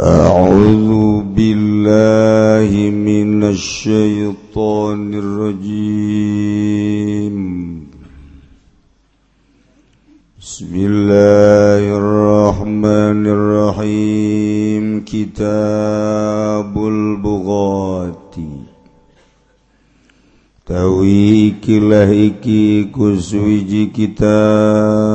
أعوذ بالله من الشيطان الرجيم. بسم الله الرحمن الرحيم. كتاب البغاة. Tawikilahiki kuswiji kitab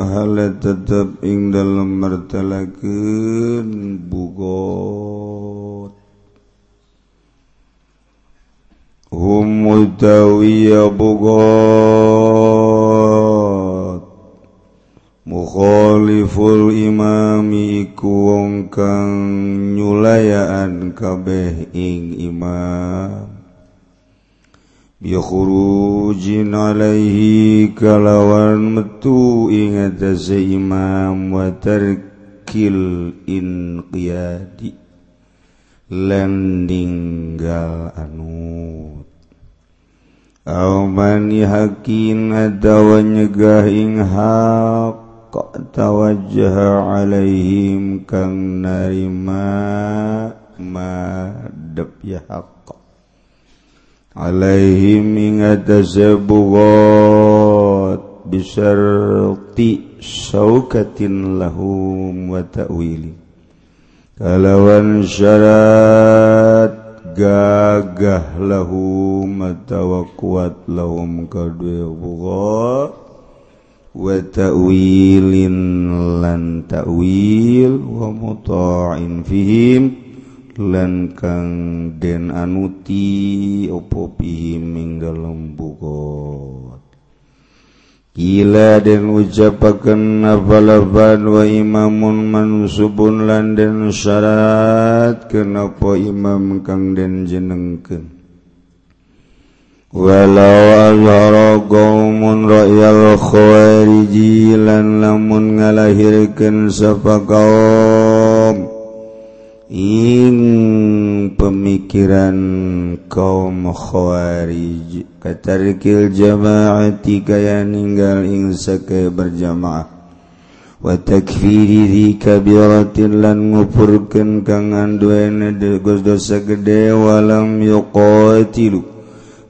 hala tetap ing dalam martalakeun bugot hum utawiya bugot mukhaliful imami iku wong kang nyulayaan kabeh ing imam. Yukhurujin alaihi kalawan metu ingatasa imam wa tarkil inqiyadi lan ninggal anut Aw man yakin atawa nyegah ing hak tawajjah alaihim kang narima madep ya hak alaihim ingatazzabugat bisarti saukatin lahum wa ta'wili. Kalawan syarat gagah lahum atawa kuat lahum kadue bugat wa ta'wilin lan ta'wil wa muta'in fihim. lan kang den anuti opo pihi minggal lembugot Ila den ucapakan nafalaban wa imamun mansubun lan den syarat kenapa imam kang den jenengken Walau azhara qawmun ra'yal khawariji lan lamun ngalahirkan sapa kaum ing pemikiran kaum khawarij katarkil jama'ati kaya ninggal ing sake berjamaah. Wa takfiri di kabiratin lan ngupurkeun kang anduene dosa gede walam yuqatilu.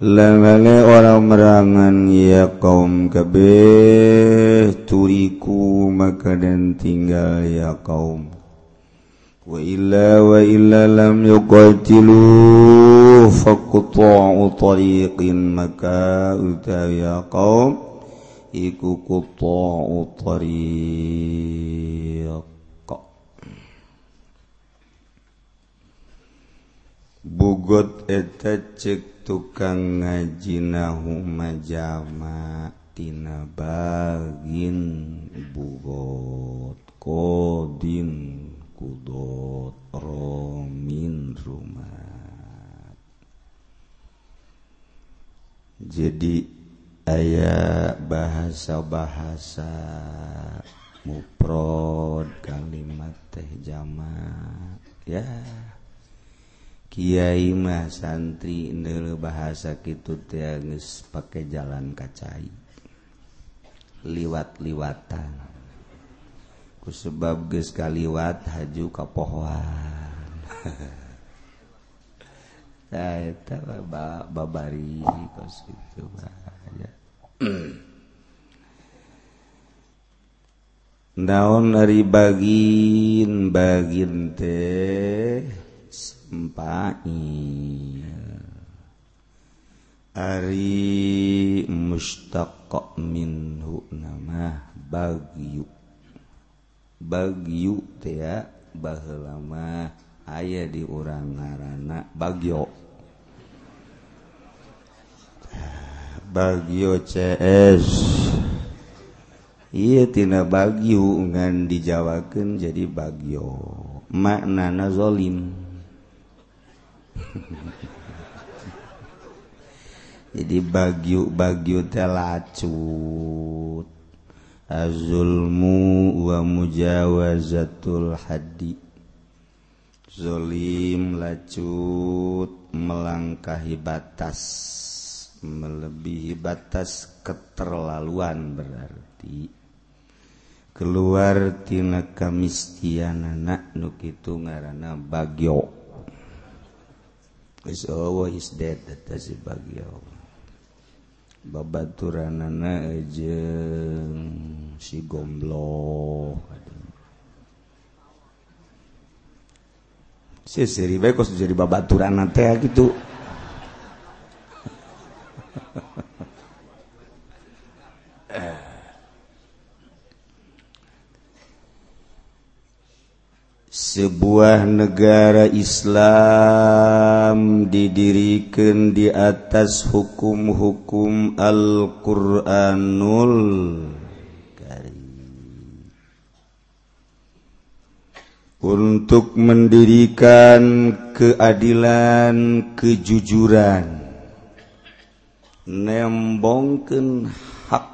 Lan orang merangan ya kaum kabeh turiku maka dan tinggal ya kaum وإلا وإلا لم يقاتلوا فقطاع طريق مكا يا قوم iku قطاع طريق. Bugot eta cek tukang ngajinahu majama tina bagin bugot kodin kudoro min rumat. Jadi ayat bahasa-bahasa muprod kalimat teh jama. Ya. Kiai mah santri nil bahasa kitu teh pakai jalan kacai. Liwat-liwatan. kusebab geus kaliwat haju kapohoan nah eta babari kos itu aja naon dari bagin bagin teh sempain. Ari mustaqo minhu nama bagyu. Bayu tia bahlama aya di urang ngaranna Bagyo. Bagyo CS Iyatina Bagyu ngan dijawakan jadi Bagyo. Makna nazolim jadi Bagyu Bagyu telacut azulmu wa mujawazatul hadi zolim lacut melangkahi batas melebihi batas keterlaluan berarti. Keluar tina kamistian anak nuk itu ngarana bagyo. Is always dead that is bagyo. babaturanana eh, jeung si gomblo si seri baik kok jadi babaturanana teh ah, gitu. eh sebuah negara Islam didirikan di atas hukum-hukum Al-Quranul untuk mendirikan keadilan kejujuran nembongken hak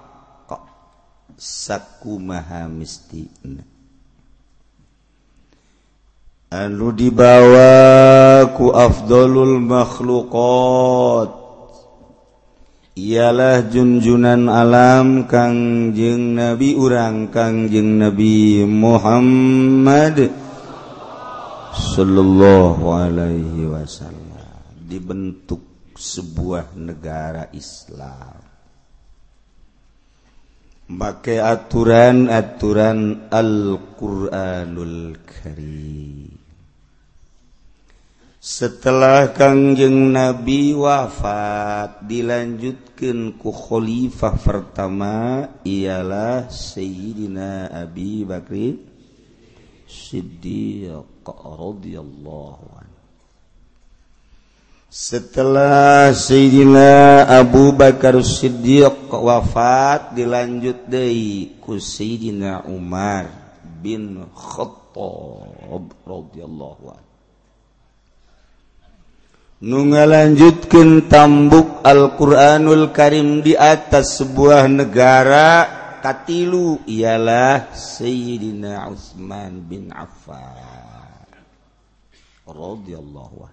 sakumaha mistina anu dibawa ku afdolul makhlukot ialah junjunan alam Kangjeng Nabi urang Kangjeng Nabi Muhammad Sallallahu Alaihi Wasallam. Dibentuk sebuah negara Islam. Pakai aturan-aturan Al-Quranul Karim. setelah Kangjeng Nabi wafat dilanjutkan ku khalifah pertama ialah Sayyidina Abi Bakri Siddiq radhiyallahu anhu. Setelah Sayyidina Abu Bakar Siddiq wafat dilanjut dari ku Sayyidina Umar bin Khattab radhiyallahu anhu. nu tambuk Alquranul Karim di atas sebuah negara katilu ialah Sayyidina Utsman bin Affan radhiyallahu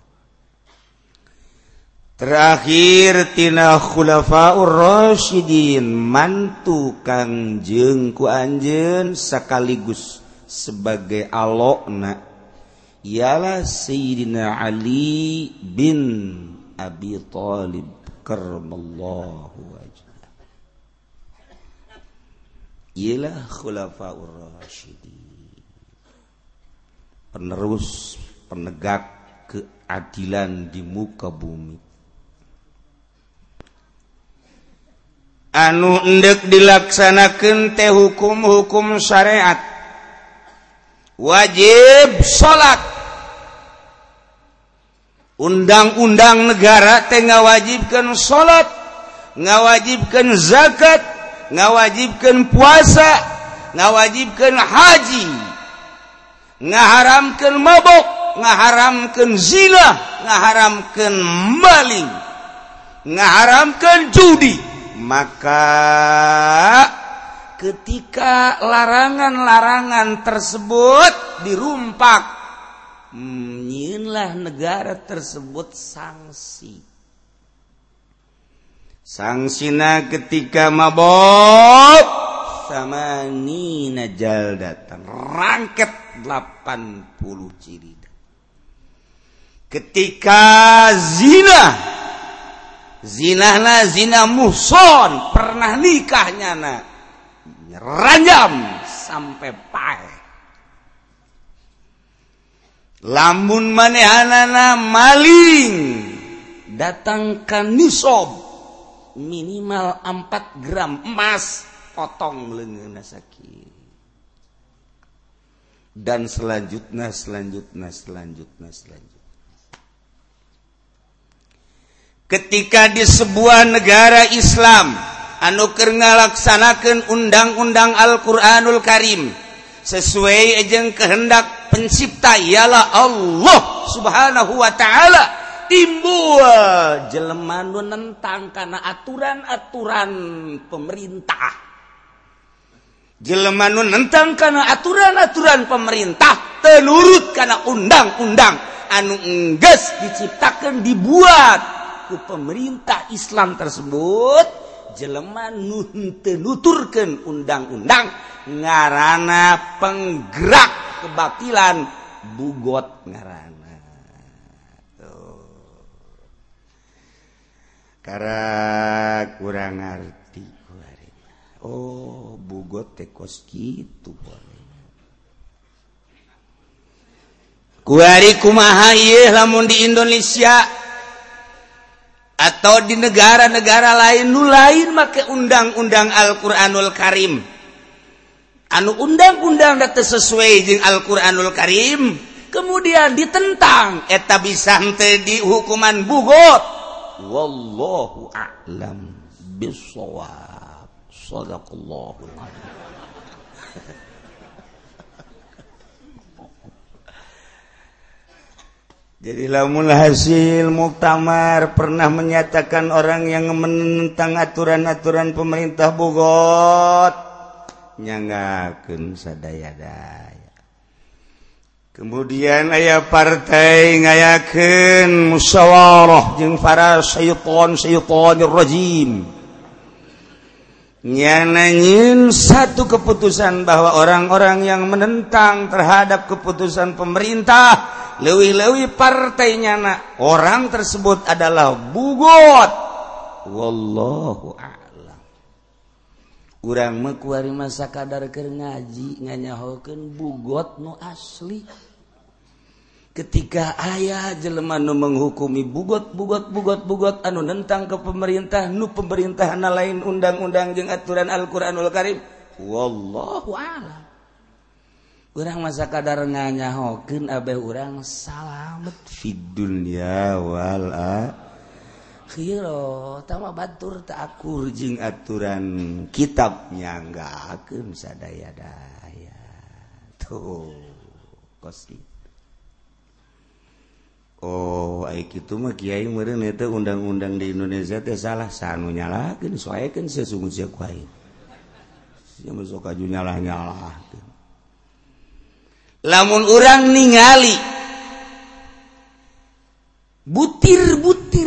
terakhir tina khulafaur rasyidin mantu kangjeng ku anjeun sekaligus sebagai alokna. ialah Sayyidina Ali bin Abi Thalib karramallahu wajhah. Ialah khulafaur rasyidin. Penerus penegak keadilan di muka bumi. Anu endek dilaksanakan teh hukum-hukum syariat. Wajib salat undang-undang negara teh ngawajibkan salat ngawajibkan zakat ngawajibkan puasa ngawajibkan haji ngaharamkan mabok ngaharamkan zina ngaharamkan maling ngaharamkan judi. Maka ketika larangan-larangan tersebut dirumpak Hmm, nyinlah negara tersebut sanksi sanksina ketika mabok sama Nina Jal datang. Rangket 80 ciri ketika zina zina na zina muson. Pernah nikahnya na ranjam sampai pae. lamun manehanana maling. Datangkan nisob. Minimal 4 gram emas potong lengan sakit. Dan selanjutnya selanjutnya selanjutnya selanjutnya. Ketika di sebuah negara Islam anuker ngalaksanakan undang-undang Al-Quranul Karim sesuai ejeng kehendak pencipta ialah Allah subhanahu Wa ta'ala. Timbul jeleman menentang karena aturan-aturan pemerintah. Jeleman menentang karena aturan-aturan pemerintah telurut karena undang-undang anu enggas diciptakan dibuat ke pemerintah Islam tersebut. Jeleman nuturkan undang-undang ngarana penggerak kebatilan. Bugot ngarana. Tuh. karena kurang ngerti Oh bugot tekos gitu boleh kuari kumaha ieu lamun di Indonesia atau di negara-negara lain nu lain make undang-undang Al-Qur'anul Karim. Anu undang-undang data sesuai dengan Alquranul Karim kemudian ditentang eta bisa di hukuman bugot. Wallahu a'lam bisawab sadaqallahul Jadilah mula hasil muktamar pernah menyatakan orang yang menentang aturan-aturan pemerintah Bogor nyangakeun sadaya-daya. Kemudian ayah partai ngayakeun musyawarah jeung para syaitan-syaitanir rajim. Nyananyin satu keputusan bahwa orang-orang yang menentang terhadap keputusan pemerintah lewi-lewi partainya anak orang tersebut adalah bugot wallahu a'lam kurang mekuari masa kadar ke ngaji nganyahoken bugot nu asli. Ketika ayah jeleman nu menghukumi bugot bugot bugot bugot anu nentang ke pemerintah nu pemerintahan lain undang-undang jeung aturan Alquranul Karim wallahu a'lam. Urang masa kadar nganyahoken abeh urang salamet. Fid dunya wal akhirah Hiro tama batur takur jing aturan kitabnya nggak akan sadaya daya tuh kosti. Oh aik itu mah kiai meureun eta undang-undang di Indonesia teh salah. Sanu nyalakeun soekeun sesungguh sia ku aing sia sok aju nyalah. lamun orang ningali butir-butir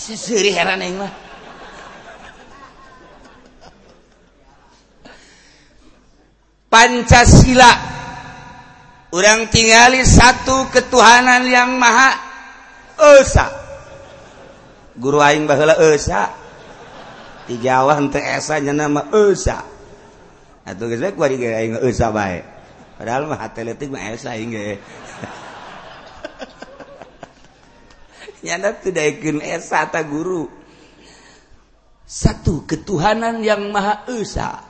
Sisiri heran yang mah. Pancasila. Orang tinggali satu ketuhanan yang maha esa. Guru aing baheula esa. Di Jawa henteu esa nya nama esa. Atuh geus bae kuari aing esa bae. Padahal mah atletik mah esa aing ge. ikut esa ta guru. Satu ketuhanan yang maha esa.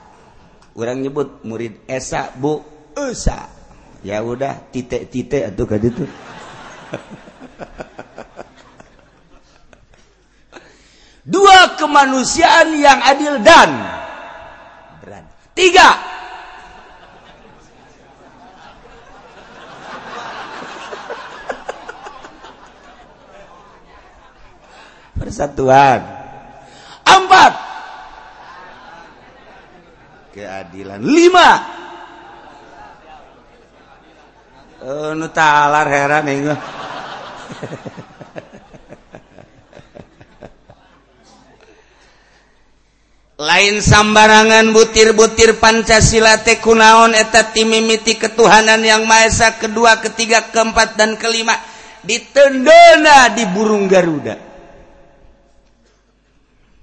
Orang nyebut murid esa bu esa. Ya udah titik-titik atau kan itu dua kemanusiaan yang adil dan Tiga. Persatuan. Empat. Keadilan. Lima. Oh, nu talar heran ini. lain sambarangan butir-butir Pancasila tekunaon eta timimiti ketuhanan yang Maha kedua ketiga keempat dan kelima ditendona di burung Garuda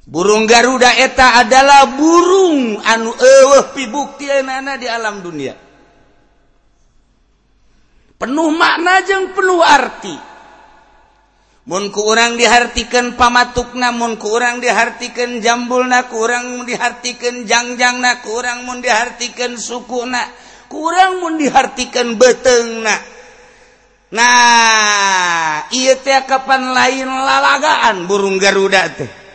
burung Garuda eta adalah burung anu eweh pibuktiana di alam dunia. Penuh makna jeung penuh arti. Mun ku urang dihartikeun pamatukna mun ku urang dihartikeun jambulna ku urang dihartikeun jangjangna ku urang mun dihartikeun sukuna ku urang mun dihartikeun beteungna. Nah ieu teh kapan lain lalagaan burung Garuda teh?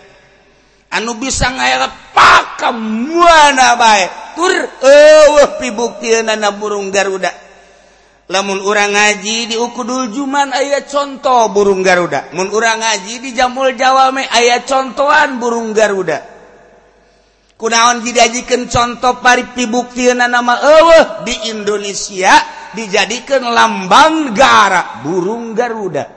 anu bisa ngaelep pakam baik bae? Tur eueuh pibuktieunan burung garuda. Lamun urang ngaji di ukudul juman ayat contoh burung garuda. Mun urang ngaji di jamul jawame ayat contohan burung garuda. Kunaon didajikan contoh pari pibukti nama eueuh? Di Indonesia dijadikan lambang gara burung garuda.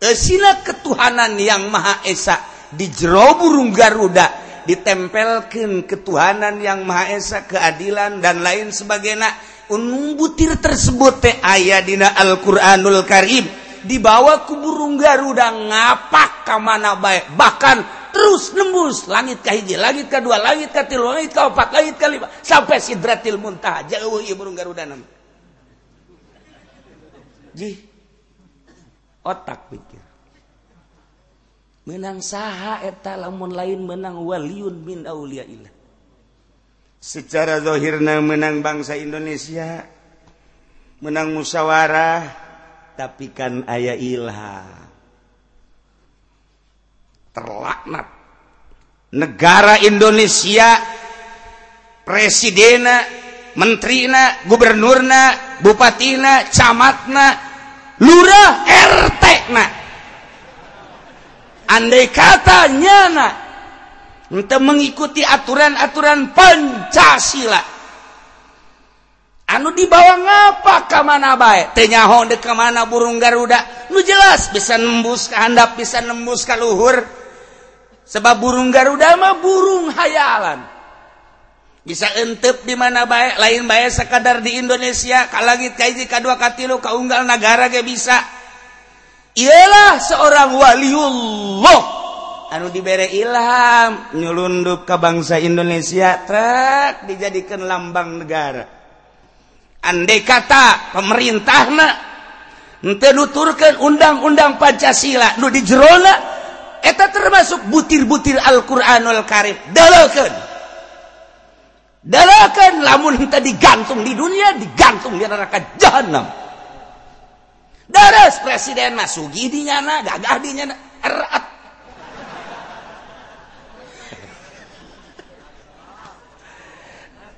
Sila ketuhanan yang Maha Esa. di jero burung Garuda ditempelkan ketuhanan yang Maha Esa keadilan dan lain sebagainya. Unung butir tersebut teh ayat dina Al-Qur'anul Karim. Dibawa ke burung Garuda ngapak ke mana baik bahkan terus nembus langit ka hiji langit kedua langit ka tilu langit ka opat langit ka lima sampai sidratil muntah jauh ieu burung Garuda nam. Ji otak pikir. Menang saha eta lamun lain menang waliun min auliaillah secara zahirna menang bangsa Indonesia menang musyawarah tapi kan ayah ilham. Terlaknat. Negara Indonesia presidena menterina gubernurna bupatina camatna lurah RT nah andai katanya nak untuk mengikuti aturan-aturan Pancasila. Anu dibawa ngapa ke mana baik tenyaho ke mana burung Garuda? Nu jelas bisa nembus ke handap bisa nembus ke luhur. Sebab burung Garuda mah burung hayalan. Bisa entep di mana baik lain baik sekadar di Indonesia kalangit kaiji kadua katilu kaunggal negara ge bisa. ialah seorang waliullah. Anu diberre Ilham nyulunduk ke bangsa Indonesia trek dijadikan lambang negara. Andai kata pemerintah nuturkan undang-undang Pancasila Nu di jerona eta termasuk butir-butir Alquranul Karib dalakan. Dalakan lamun kita digantung di dunia digantung di neraka jahanam daras presiden masugi di nyana gagah di nyana. Erat.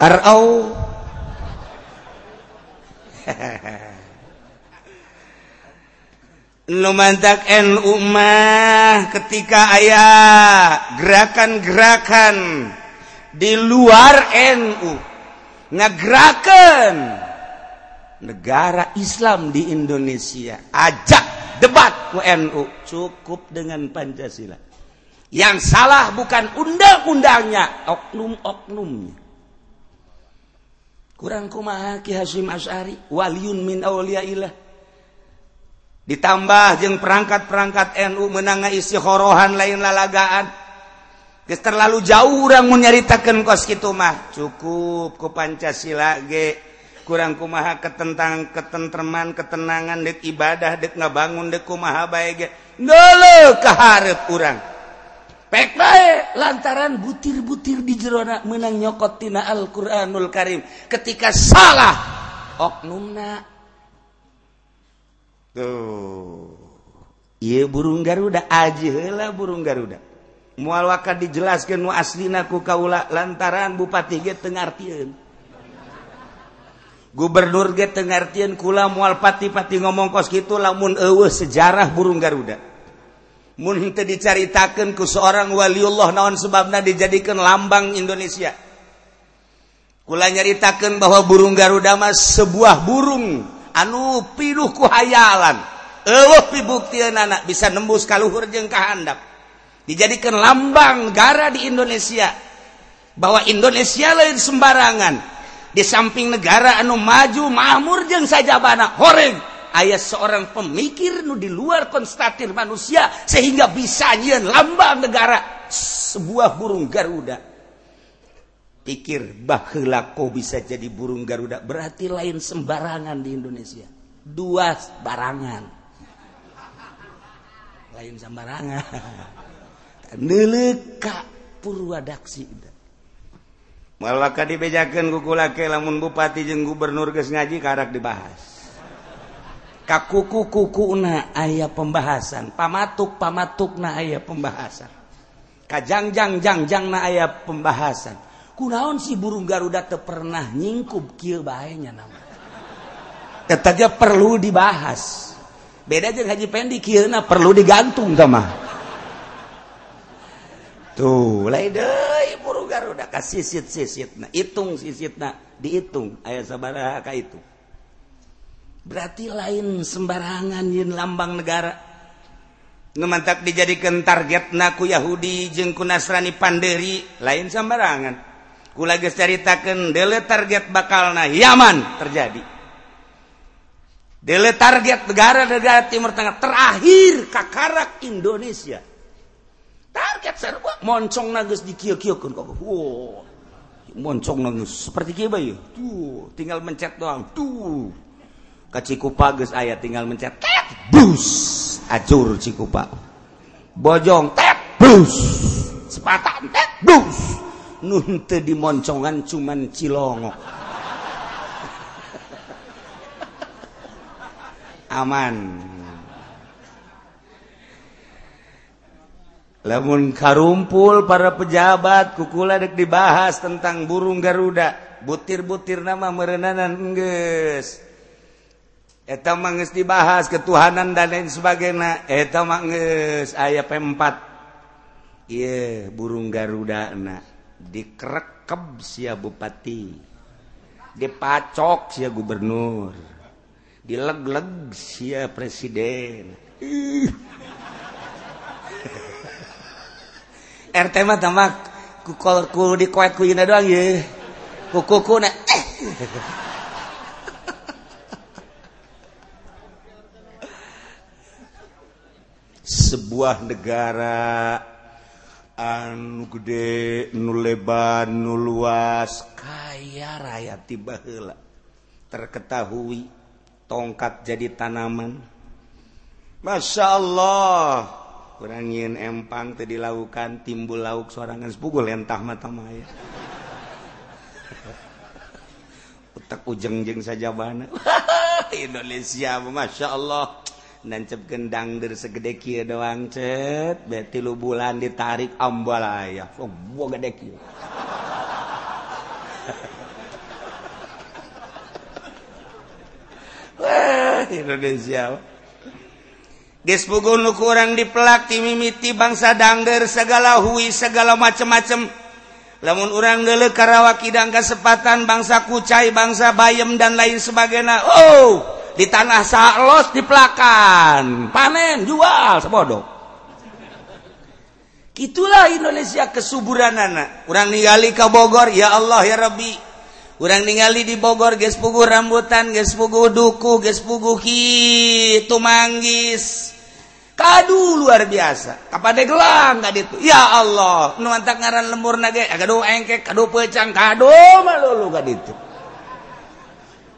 Arau. Numantak NU mah ketika ayah gerakan-gerakan di luar NU ngegerakan negara Islam di Indonesia. Ajak debat UNU cukup dengan Pancasila. Yang salah bukan undang-undangnya oknum-oknumnya. Kurang kumaha Ki Hasyim Asy'ari waliun min auliyaillah ditambah jeung perangkat-perangkat NU menanga isi horohan lain lalagaan. Terlalu jauh orang menyaritakan kos gitu mah. Cukup ke Pancasila ge kurang kumaha ketentang ketenteman ketenangan dek ibadah dek ngabangun dek kumaha baik. Dulu keharap kurang pek baik lantaran butir-butir di jerona menang nyokot tina Al-Quranul Karim. Ketika salah oknumna. Tuh. Iya burung Garuda aja lah burung Garuda. Mual wakat dijelaskan mu aslinaku kaula lantaran bupati ge tengartieun Gubernur ge teu ngartieun kula moal pati-pati ngomong kos kitu lamun eueuh sejarah burung Garuda. Mun henteu dicaritakeun ku seorang waliullah naon sebabna dijadikan lambang Indonesia. Kula nyaritakeun bahwa burung Garuda mah sebuah burung anu pinuh ku hayalan. Eueuh pibuktieunnana bisa nembus ka luhur jeung ka handap. Dijadikan lambang negara di Indonesia. Bahwa Indonesia lain sembarangan, di samping negara anu maju Mahmur saja bana horeng. Ayat seorang pemikir nu di luar konstatir manusia sehingga bisa nyian lambang negara. Sebuah burung Garuda. Pikir bahwa kau bisa jadi burung Garuda. Berarti lain sembarangan di Indonesia. Dua barangan. Lain sembarangan. Neleka purwadaksi malaka dibejakan kuku lake lamun bupati jeung gubernur geus ngaji karak dibahas. Kakuku kuku na ayah pembahasan pamatuk pamatuk na ayah pembahasan. Kajangjang jangjang na ayah pembahasan. Kunaon si burung garuda teu pernah nyingkup kieu bahayanya nama? Eta perlu dibahas. Beda jeung haji pendi kieu perlu digantung tamah tuh nah hitung dihitung. Ayat sabaraka itu. Berarti lain sembarangan yin lambang negara. Mantap dijadikan target naku Yahudi jengku Nasrani Panderi lain sembarangan. Ku lagi ceritakan dele target bakal nah Yaman terjadi. Dele target negara-negara Timur Tengah terakhir kakarak Indonesia moncong nagus di wow. moncong nagus. Seperti kia bayu tuh tinggal mencet doang. Tuh. Ke Cikupa geus aya tinggal mencet. Tet bus. Acur Cikupa. Bojong tet bus. Sepatan tet bus. Nun teu dimoncongan cuman cilongok aman. lamun karumpul para pejabat kukula dek dibahas tentang burung Garuda. Butir-butir nama merenanan enggeus eta manges dibahas ketuhanan dan lain sebagainya. Eta manges ayat empat iya burung Garuda na. Dikerekeb sia bupati. Dipacok sia gubernur. Dileg-leg sia presiden. Ih. RT mah tamak ku ku di kuat ku doang ye ku ku na eh. sebuah negara anu gede nu lebar nu luas kaya raya tiba heula. Terketahui tongkat jadi tanaman. Masya Allah kurangin empang tadi dilakukan timbul lauk sorangan sepugul lentah mata maya. Utak ujeng-jeng saja bana Indonesia Masya Allah. Nancep gendang dari segede kia doang cet. Beti lu bulan ditarik ambalaya oh gua gede kia. Indonesia Despugunku orang dipelati mimiti bangsa dangder segala hui segala macem-macem. Lamun orang dele Karawakidan kesempatan bangsa kucai bangsa bayem dan lain sebagainya Oh di tanah salos diplakan. Panen jual sebodoh. Itulah Indonesia kesuburan anak kurang ningali ke Bogor ya Allah ya Rabbi. kurang ningali di Bogor guys pugu rambutan guys pugu duku guys pugu itu manggis kadu luar biasa. Kepada gelang nggak itu ya Allah nuantak ngaran lembur nage kado engkek kado pecang kado malulu nggak itu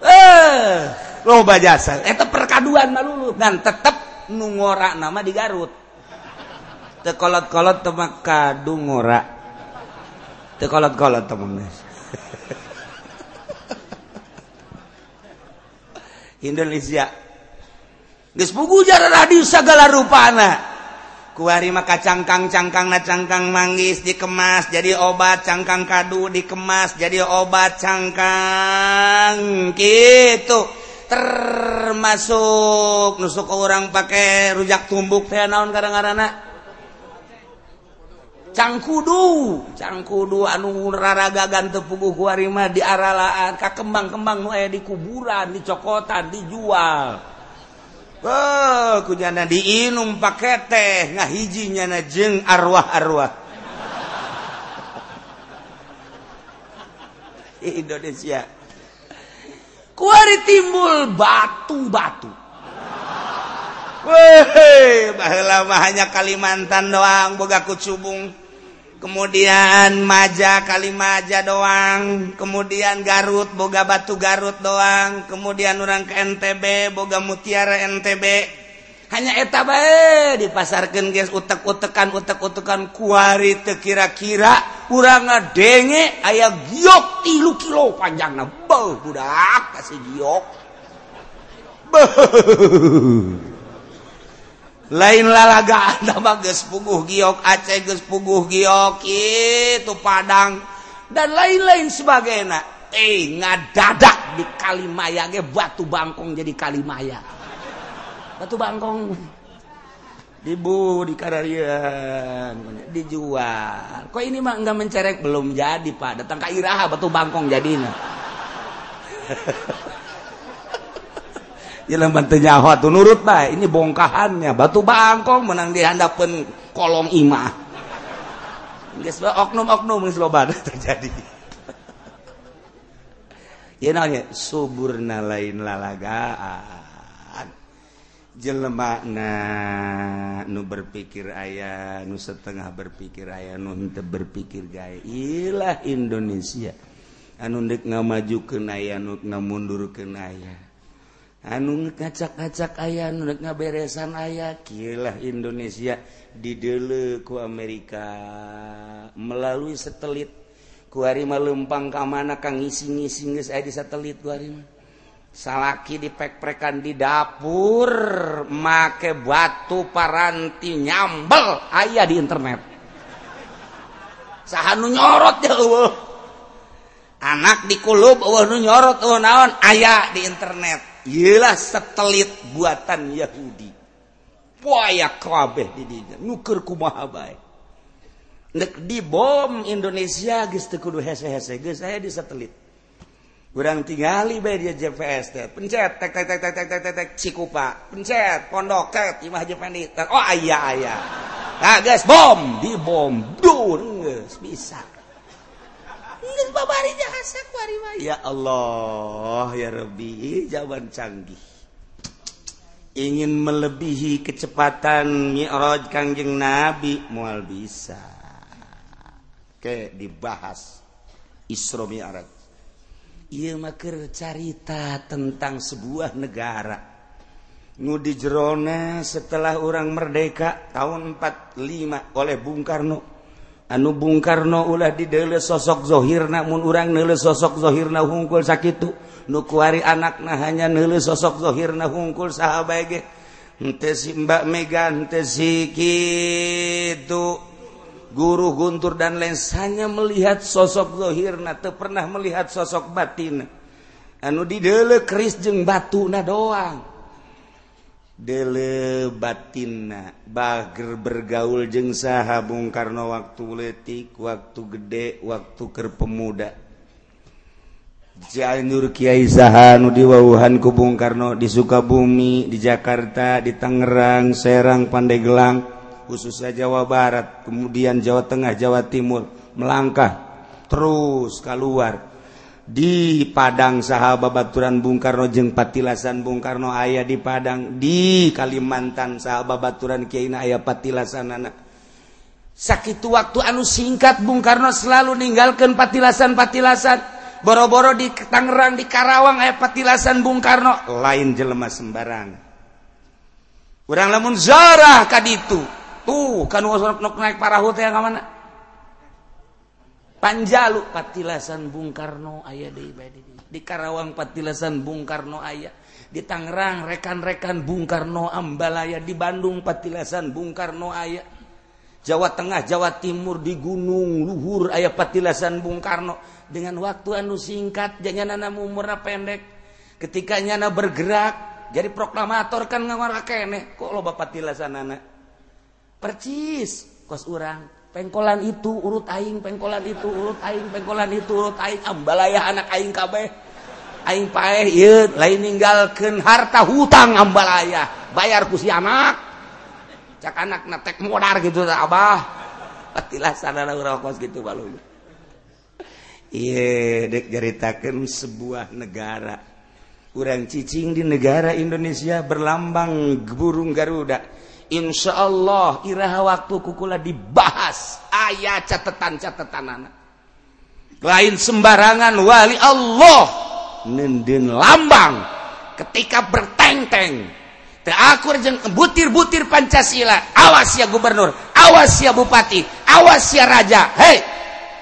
eh lo bajasa itu eh, perkaduan malulu. Dan tetap nungora nama di Garut. Tekolot-kolot temak kadu ngora. Tekolot-kolot temen Indonesia. Radius segala rupana. Kuari maka cangkang cangkang na cangkang manggis dikemas jadi obat cangkang kadu dikemas jadi obat cangkang. Gitu. Termasuk nusuk orang pakai rujak tumbuk teh naon kadang-kadang anak cangkudu cangkudu anu anuraragagan tepuguh kuarima di aralaan ka kembang-kembang nu aya di kuburan di cokotan dijual. Oh kujana diinum pakai teh ngahijinya na jeng arwah-arwah. Indonesia. Kuari timbul batu-batu. Wehe, bahela hanya Kalimantan doang boga kucubung. kemudian maja Kalimaja doang. Kemudian Garut boga batu Garut doang. Kemudian orang ke NTB boga mutiara NTB hanya eta bae dipasarkeun geus utek-utekan utek-utekan. Kuari teu kira-kira urang denge aya giok 3 kilo panjangna. Beuh budak kasih giok. Beuh. Lain lalaga nama geus puguh giok Aceh geus puguh giok itu Padang. Dan lain-lain sebagainya. Eh ngadadak di Kalimaya ge batu bangkong jadi Kalimaya. Batu bangkong. Dibu di kararian dijual. Kok ini mah enggak mencerek? Belum jadi pak. Datang ke Iraha batu bangkong jadinya nyawa tuh. Nurut baik ini bongkahannya. Batu Bangkok menang di handapun kolom Imah. Oknum-oknum terjadi. Suburna lain lalagaan. Jelemakna nu berpikir ayah nu setengah berpikir ayah nu berpikir gaya ilah Indonesia. Anu ndek nga maju ke aya nu nga mundur ke aya anu ngacak-acak aya nu nga beresan aya kilah Indonesia didele ku Amerika. Melalui satelit ku hari lempang ke mana kang ngisi-ngisi geus di satelit ku hari salaki dipek-prekan di dapur make batu paranti nyambel ayah di internet. Sahanu nyorot ya eueuh. Anak dikulub eueuh nu nyorot eueuh naon? Ayah di internet. ialah satelit buatan Yahudi. Puaya kabeh di dinya, nuker kumaha bae. Nek di bom Indonesia geus teu kudu hese-hese geus aya di satelit urang tingali bae dia GPS teh. Pencet tek tek tek tek tek tek tek cikupa. Pencet pondok tet imah Jepani oh aya aya. Nah geus bom di bom. Dur geus bisa. ya Allah ya Rabbi jawaban canggih. Ingin melebihi kecepatan Mi'raj Kangjeng Nabi mual bisa. Ke dibahas. Isra Mi'raj. Ieu makir carita tentang sebuah negara. Nu di jerona setelah orang merdeka tahun 45 oleh Bung Karno. anu Bung Karno ulah didele sosok zohir namun urang nele sosok dzohir na hungkul sakit nukuari anak nah hanya nele sosok dzohir na hungkul si Mbak megante situ guru Guntur dan lensanya melihat sosok dzohir na tuh pernah melihat sosok batin. Anu didele keris jeng batu na doang. dele batina bager bergaul jeng saha Bung Karno waktu letik waktu gede waktu ker pemuda. Janur Kyai Sahanu di Wauhan ku Bung Karno di Sukabumi di Jakarta di Tangerang Serang Pandeglang khususnya Jawa Barat kemudian Jawa Tengah Jawa Timur melangkah terus keluar. di Padang sahabat Baturan Bung Karno jeung patilasan Bung Karno ayah di Padang. Di Kalimantan sahabat Baturan Kyina ayah patilasan anak sakit waktu anu singkat Bung Karno selalu meninggalkan patilasan-patilasan. Boro-boro di Tangerang di Karawang ayah patilasan Bung Karno. Lain jelema sembarang. Kurang lamun zarah kaditu tuh kan naik parahu ya mana? Panjalu patilasan Bung Karno ayah di di Karawang patilasan Bung Karno ayah di Tangerang rekan-rekan Bung Karno Ambalaya. Di Bandung patilasan Bung Karno ayah Jawa Tengah Jawa Timur di Gunung Luhur ayah patilasan Bung Karno. Dengan waktu anu singkat jangan anak umurnya pendek. Ketika nyana bergerak jadi proklamator kan ngawar kene. Kok lo bapak tilasan anak percis kos urang. pengkolan itu urut aing pengkolan itu urut aing pengkolan itu urut aing. Ambalaya anak aing kabeh. Aing paeh ieu lain ninggalkeun harta hutang ambalaya. Bayar ku si anak. Cak anak natek modar gitu ta abah. Patilah sanana urang kos gitu balu ieu dek caritakeun sebuah negara. Urang cicing di negara Indonesia berlambang burung garuda. Insya Allah iraha waktu kukula dibahas. Ayat catatan-catatan anak lain sembarangan wali Allah. Nendin lambang. Ketika bertenteng teakur jeng butir-butir Pancasila. Awas ya gubernur. Awas ya bupati. Awas ya raja. Hei!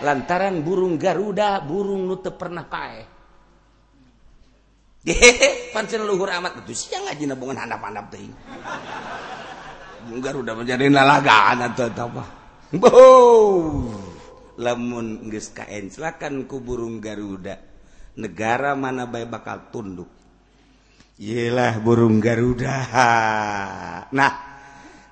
Lantaran burung Garuda burung nute pernah pae Hehehe, pancen luhur amat. Itu siang aja nabungan handap-handap teh. Udah menjadi nalagaan atau apa lemun kain silakan ku burung Garuda. Negara mana baik bakal tunduk? Yelah burung Garuda. Nah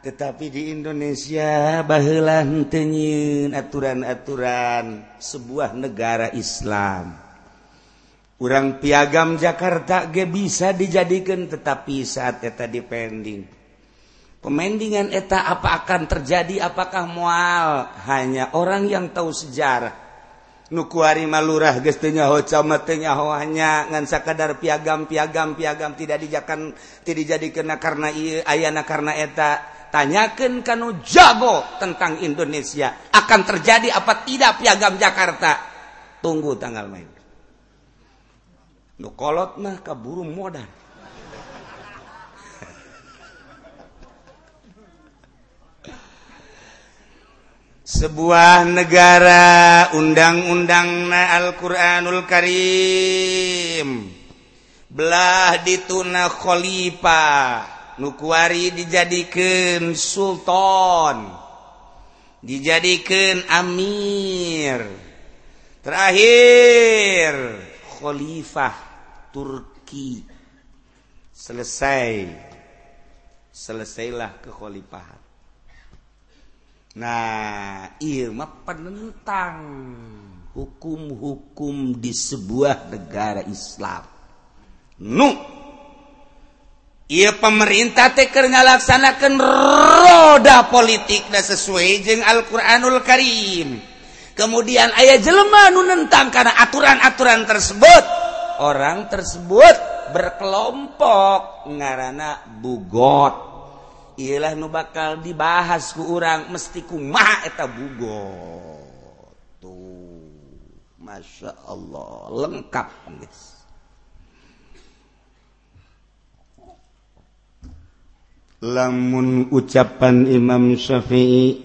tetapi di Indonesia baheula tenyin aturan-aturan sebuah negara Islam. Orang piagam Jakarta ge bisa dijadikan tetapi saat eta dipending Pemendingan eta apa akan terjadi apakah mual? Hanya orang yang tahu sejarah. Nukuari malurah gestinya hoca matenya hoanya ngan sakadar piagam piagam piagam tidak dijakan tidak jadi kena karena ieu ayana karena eta. Tanyakan kanu jago tentang Indonesia. Akan terjadi apa tidak piagam Jakarta? Tunggu tanggal main. Nu kolot mah kaburu modal sebuah negara undang-undang na Alquranul Karim. Belah dituna Khalifah. Nukuari dijadikan Sultan. Dijadikan Amir. Terakhir Khalifah Turki. Selesai. Selesailah kekhalifahan. Nah Imah penentang hukum-hukum di sebuah negara Islam. Nu ia pemerintah tekernya ngalaksanakan roda politik dan sesuai jeng Alquranul Karim. Kemudian ayah jelema nu nentang karena aturan-aturan tersebut. Orang tersebut berkelompok ngarana bugot. ialah nu bakal dibahas ku urang mesti kumaha eta bugo tuh masya Allah lengkap guys. Lamun ucapan Imam Syafi'i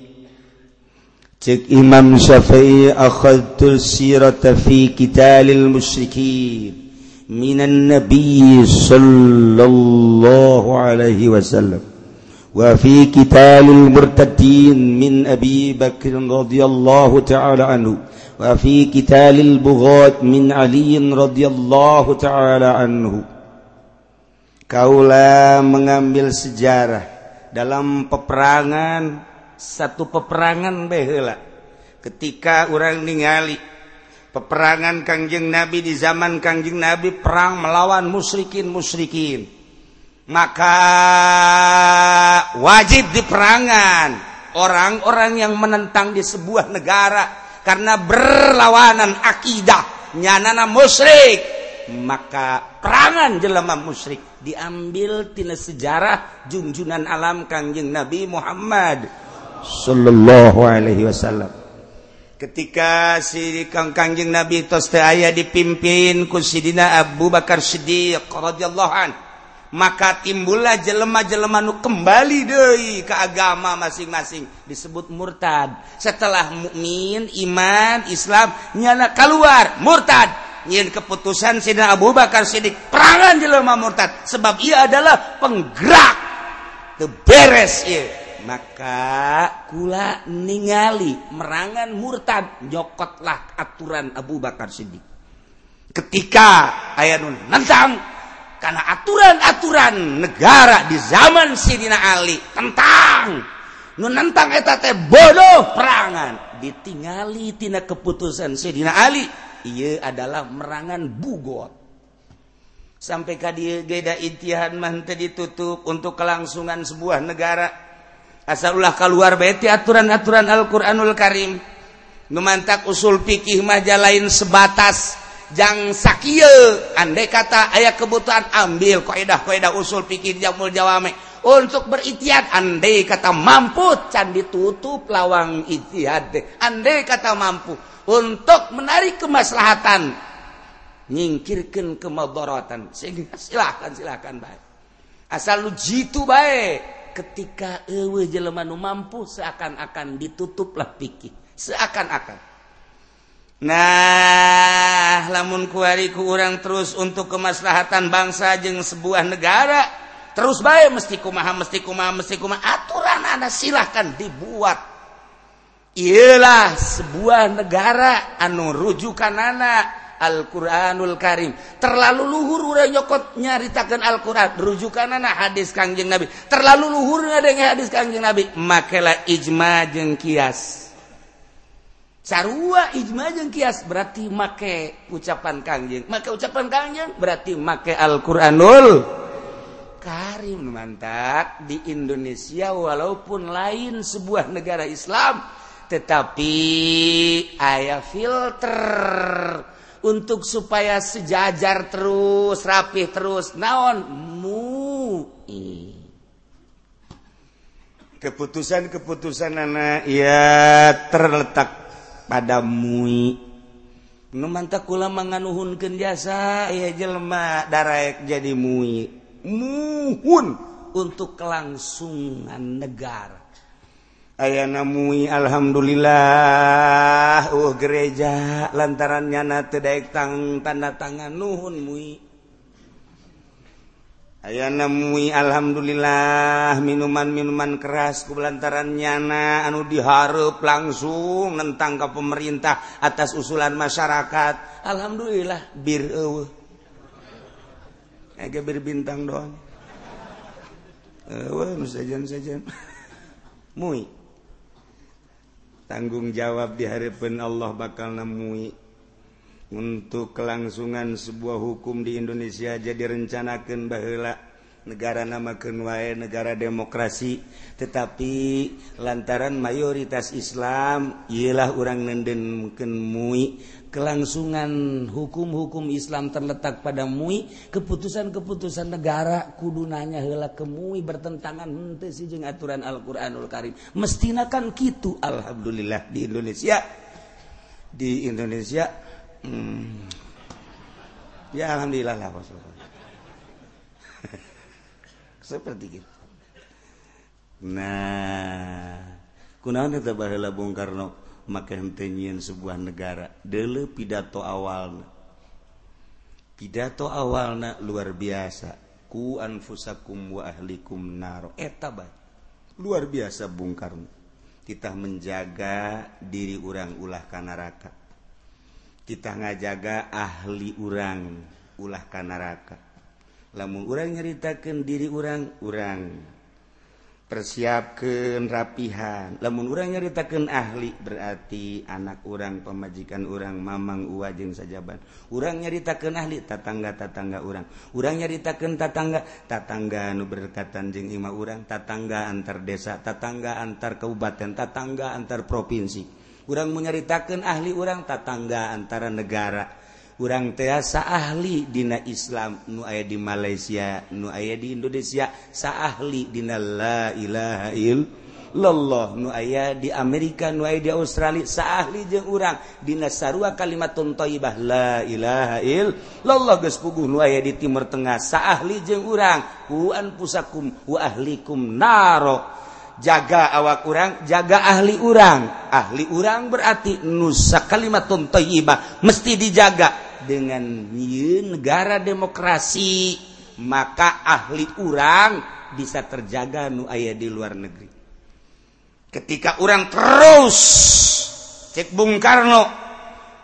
cek Imam Syafi'i akhadtul sirata fi kitalil musyrikin minan Nabi sallallahu alaihi wasallam. وفي كتاب المرتدين من أبي بكر رضي الله تعالى عنه وفي كتاب البغاة من علي رضي الله تعالى عنه Kaulah mengambil sejarah dalam peperangan satu peperangan behela ketika orang ningali peperangan Kangjeng Nabi di zaman Kangjeng Nabi perang melawan musyrikin musyrikin maka wajib diperangan orang-orang yang menentang di sebuah negara karena berlawanan akidah. Nyanana musyrik. Maka perangan jelema musyrik diambil tina sejarah junjunan alam Kangjeng Nabi Muhammad sallallahu alaihi wasallam. Ketika si Kang Kangjeng Nabi tos dipimpin ku Sidina Abu Bakar Siddiq radhiyallahu an maka timbullah jelema-jelema nu kembali deui ke agama masing-masing. Disebut murtad. Setelah mukmin iman Islam nyana keluar murtad. Nyin keputusan Sidina Abu Bakar Siddiq perangan jelema murtad. Sebab ia adalah penggerak. The beres ieu maka kula ningali merangan murtad nyokotlah aturan Abu Bakar Siddiq. Ketika ayat nun nentang karena aturan-aturan negara di zaman Sidina Ali tentang. Nunentang eta teh bodoh perangan. Ditingali tina keputusan Sidina Ali. Ia adalah merangan bugot sampai kadia geda intihan mah ditutup untuk kelangsungan sebuah negara. Asallah keluar beti aturan-aturan Alquranul Karim. Memantak usul fikih mah lain sebatas. sakit andai kata ayaah kebutuhan ambil kodah-koedah usul pikir jamul Jawame. Untuk berikhtiad andai kata mampu can ditutup lawang ikhtiad andai kata mampu. Untuk menarik kemaslahatan nyingkirkan kemaborotan. Sehingga silahkan silahkan baik. Asal lu jitu baik. Ketika ewe jelemanu mampu seakan-akan ditutuplah pikir seakan-akan. Nah ah lamun kuariku orang terus untuk kemaslahatan bangsa jeng sebuah negara terus baik mesti kumaha mesti kumaha mesti kumaha. Aturan ada silahkan dibuat. Ialah sebuah negara anu rujukan anak Alquranul Karim. Terlalu luhur udah nyokot nyaritakan Alquran rujukan anak hadis Kangjeng Nabi. Terlalu luhur ada hadis Kangjeng Nabi makalah ijma jeng kias. Sarua ijma kias berarti make ucapan kangjeng maka ucapan kangjeng berarti make Al-Qur'anul Karim. Mantap di Indonesia walaupun lain sebuah negara Islam tetapi ayah filter untuk supaya sejajar terus rapih terus naon? Mu keputusan-keputusan anak ya terletak pada mui. Mantakula padamuimantakula manganuhunkan jasa. Ya jelma darah jadi mui. Muhun! Untuk kelangsungan negara. Aya namui Alhamdulillah. Uh gereja lantarannya na tedaik tang tanda tangan Nuhun mui. aya namui Alhamdulillah minuman-minuman keras kebelantaran nyana anu diharap langsung tentang ke pemerintah atas usulan masyarakat. Alhamdulillah bir Ege bir bintang doang. Tanggung jawab diharapkan Allah bakal nemui. untuk kelangsungan sebuah hukum di Indonesia jadi rencanakan bahela negara nama Kenwae negara demokrasi. Tetapi lantaran mayoritas Islam ialah orang nenden mui kelangsungan hukum-hukum Islam terletak pada mui keputusan-keputusan negara kudunanya hela kemui bertentangan hente sih aturan Al-Quranul Karim. Mestinakan kitu Alhamdulillah di Indonesia. Di Indonesia hmm. ya alhamdulillah lah seperti itu. nah kunaon eta baheula Bung Karno make henteu sebuah negara? Deuleu pidato awalna. Pidato awalna luar biasa. Ku anfusakum wa ahlikum naro. Eta bae. luar biasa Bung Karno. Kita menjaga diri orang ulah ka neraka. kita ngajaga ahli urang ulah kan neraka lamun urang nyaritakan diri urang urang persiapkan rapihan. Lamun urang nyaritakan ahli berarti anak urang pemajikan urang mamang uwajeng sajaban. Urang nyaritakan ahli tatangga tatangga urang. Urang nyaritakan tatangga tatangga nu berkatan jeng ima urang tatangga antar desa tatangga antar kabupaten tatangga antar provinsi. orang menyaritakan ahli orang tatangga antara negara. Orang teasa ahli dina Islam nu aya di Malaysia nu aya di Indonesia saahli dina la ilaha illallah nu aya di Amerika nu aya di Australia saahli jeung urang. Dina sarua kalimatun thayyibah la ilaha illallah geus puguh nu aya di Timur Tengah saahli jeung urang. Ku anfusakum wa ahlikum narok jaga awak urang jaga ahli urang. Ahli urang berarti nusa kalimat toyibah. Mesti dijaga dengan negara demokrasi. Maka ahli urang bisa terjaga nu aya di luar negeri. Ketika orang terus cek Bung Karno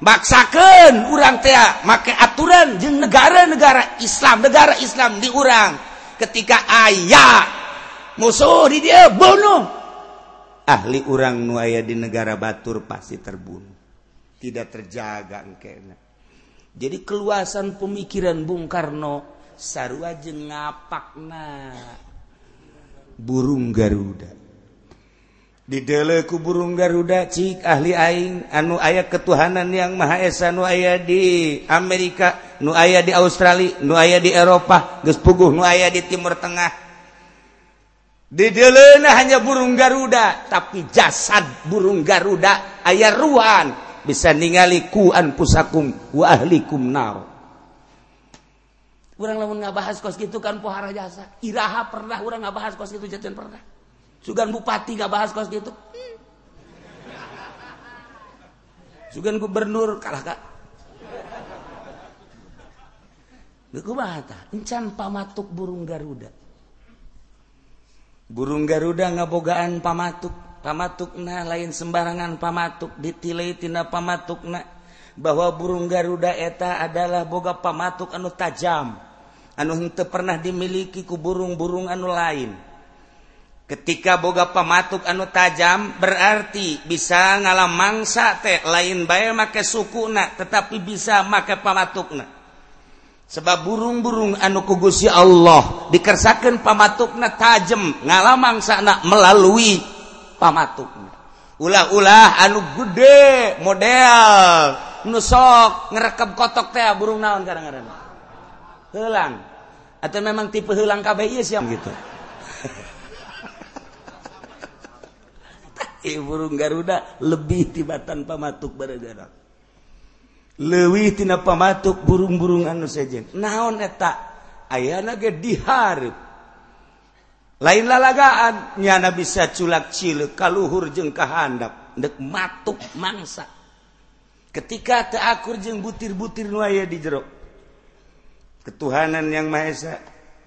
baksakan urang teh make aturan jeung negara-negara Islam negara Islam diurang ketika ayah musuh di dia bunuh. Ahli orang nuaya di negara Batur pasti terbunuh. Tidak terjaga engkena. Jadi keluasan pemikiran Bung Karno sarua jeung ngapakna. Burung Garuda. Di deleku burung Garuda cik ahli aing anu ayat ketuhanan yang Maha Esa nu aya di Amerika nu aya di Australia nu aya di Eropa geus puguh nu aya di Timur Tengah. didelena hanya burung Garuda tapi jasad burung Garuda ayah ruhan bisa ningali ku anfusakum wa ahlikum nar. Urang lamun ngabahas kos gitu kan pohara jasa. Iraha pernah urang ngabahas kos gitu jajan pernah. Sugan bupati ngabahas kos gitu. Hmm. sugan gubernur kalah kak. Geku mata, encan pamatuk burung Garuda. burung Garuda ngabogaan pamatuk pamatukna lain sembarangan pamatuk ditilitina pamatukna bahwa burung Garuda eta adalah boga pamatuk anu tajam anu hente pernah dimiliki ku burung-burung anu lain. Ketika boga pamatuk anu tajam berarti bisa ngalam mangsa teh lain bay make sukuna tetapi bisa make pamatukna. sebab burung-burung anu kugusi Allah dikersakan pamatukna tajem ngalamang sana melalui pamatukna. Ulah-ulah anu gede model. Nusok ngerekep kotok teh burung naon kadang-kadang. Hilang atau memang tipe hilang KBI siang gitu. Burung Garuda lebih tibatan pamatuk bergerak lewih tina pamatuk burung-burung anu sejen. Naon eta? Ayana ge diharap lain lalagaan nyana bisa culak cileuk kaluhur jeung kahandap. Dek matuk mangsa. Ketika teakur jeung butir-butir nu aya di jero. Ketuhanan yang maha esa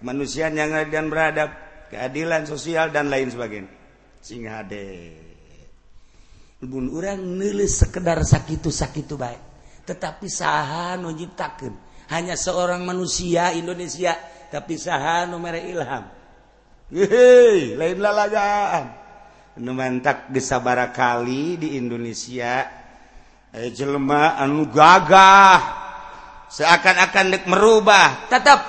manusia yang dan beradab keadilan sosial dan lain sebagainya. Sing hade. Bun urang nulis sekedar sakit sakitu baik tetapi saha nu hanya seorang manusia Indonesia tapi saha nu mere ilham. Hei, lain lalagaan mantak disabara kali di Indonesia eh jelema anu gagah. Seakan-akan dek merubah. Tetap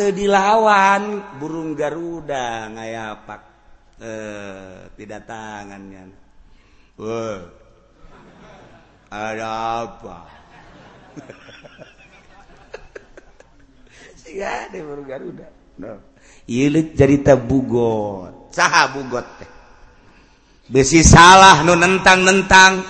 tedilawan burung Garuda ngayapak. Eh tidak tangannya ada apa? cerita bugot. Saha bugot teh? Besi salah nu nentang-nentang.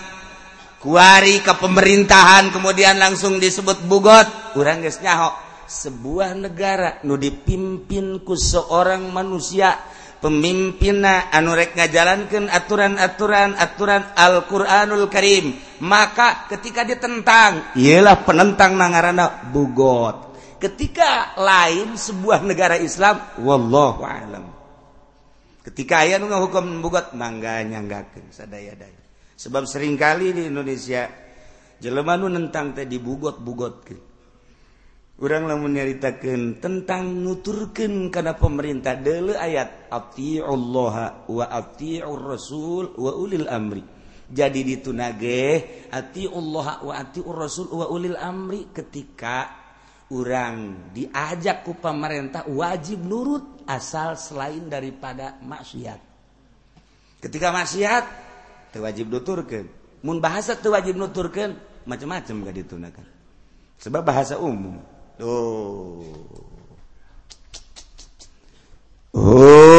Kuari ke pemerintahan kemudian langsung disebut bugot. Kurang geus nyaho sebuah negara nu dipimpin ku seorang manusia pemimpina anurek ngajalankan aturan-aturan aturan Alquranul Karim. Maka ketika ditentang ialah penentang nangarana bugot. Ketika lain sebuah negara Islam wallahu alam. Ketika ayat nu ngahukum bugot mangga nyanggakeun sadaya-daya. Sebab seringkali di Indonesia jelema nu nentang teh dibugot-bugotkeun orang namun nyaritakan tentang nuturken karena pemerintah. Dele ayat atiullah wa atiur rasul wa ulil amri. Jadi ditunage atiullah wa ati rasul wa ulil amri. Ketika orang diajak ku pemerintah wajib nurut asal selain daripada maksiat. Ketika maksiat wajib nuturkan mun bahasa wajib nuturkan macam-macam gak ditunakan sebab bahasa umum. Oh. Tuh.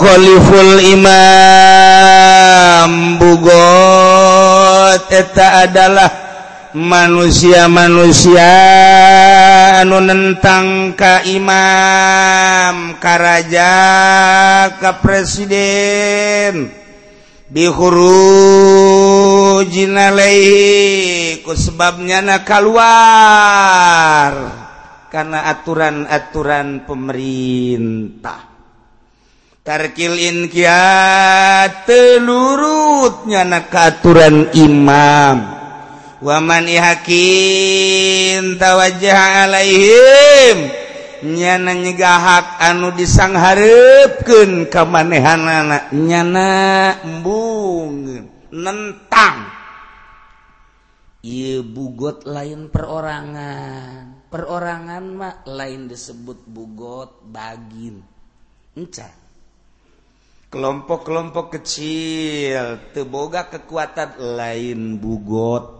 mukhaliful imam bugot eta adalah manusia-manusia anu nentang ka imam ka raja ka presiden bihuru jinalaihi sebabnya na keluar karena aturan-aturan pemerintah. Tarkil inkiat telurutnya na aturan imam. Waman ihakin tawajjah alaihim nyana nyegahak anu disangharepkeun ka anak nyana embung nentang. Ieu bugot lain perorangan. Perorangan mah lain disebut bugot bagin. Enca. Kelompok-kelompok kecil teboga kekuatan lain bugot.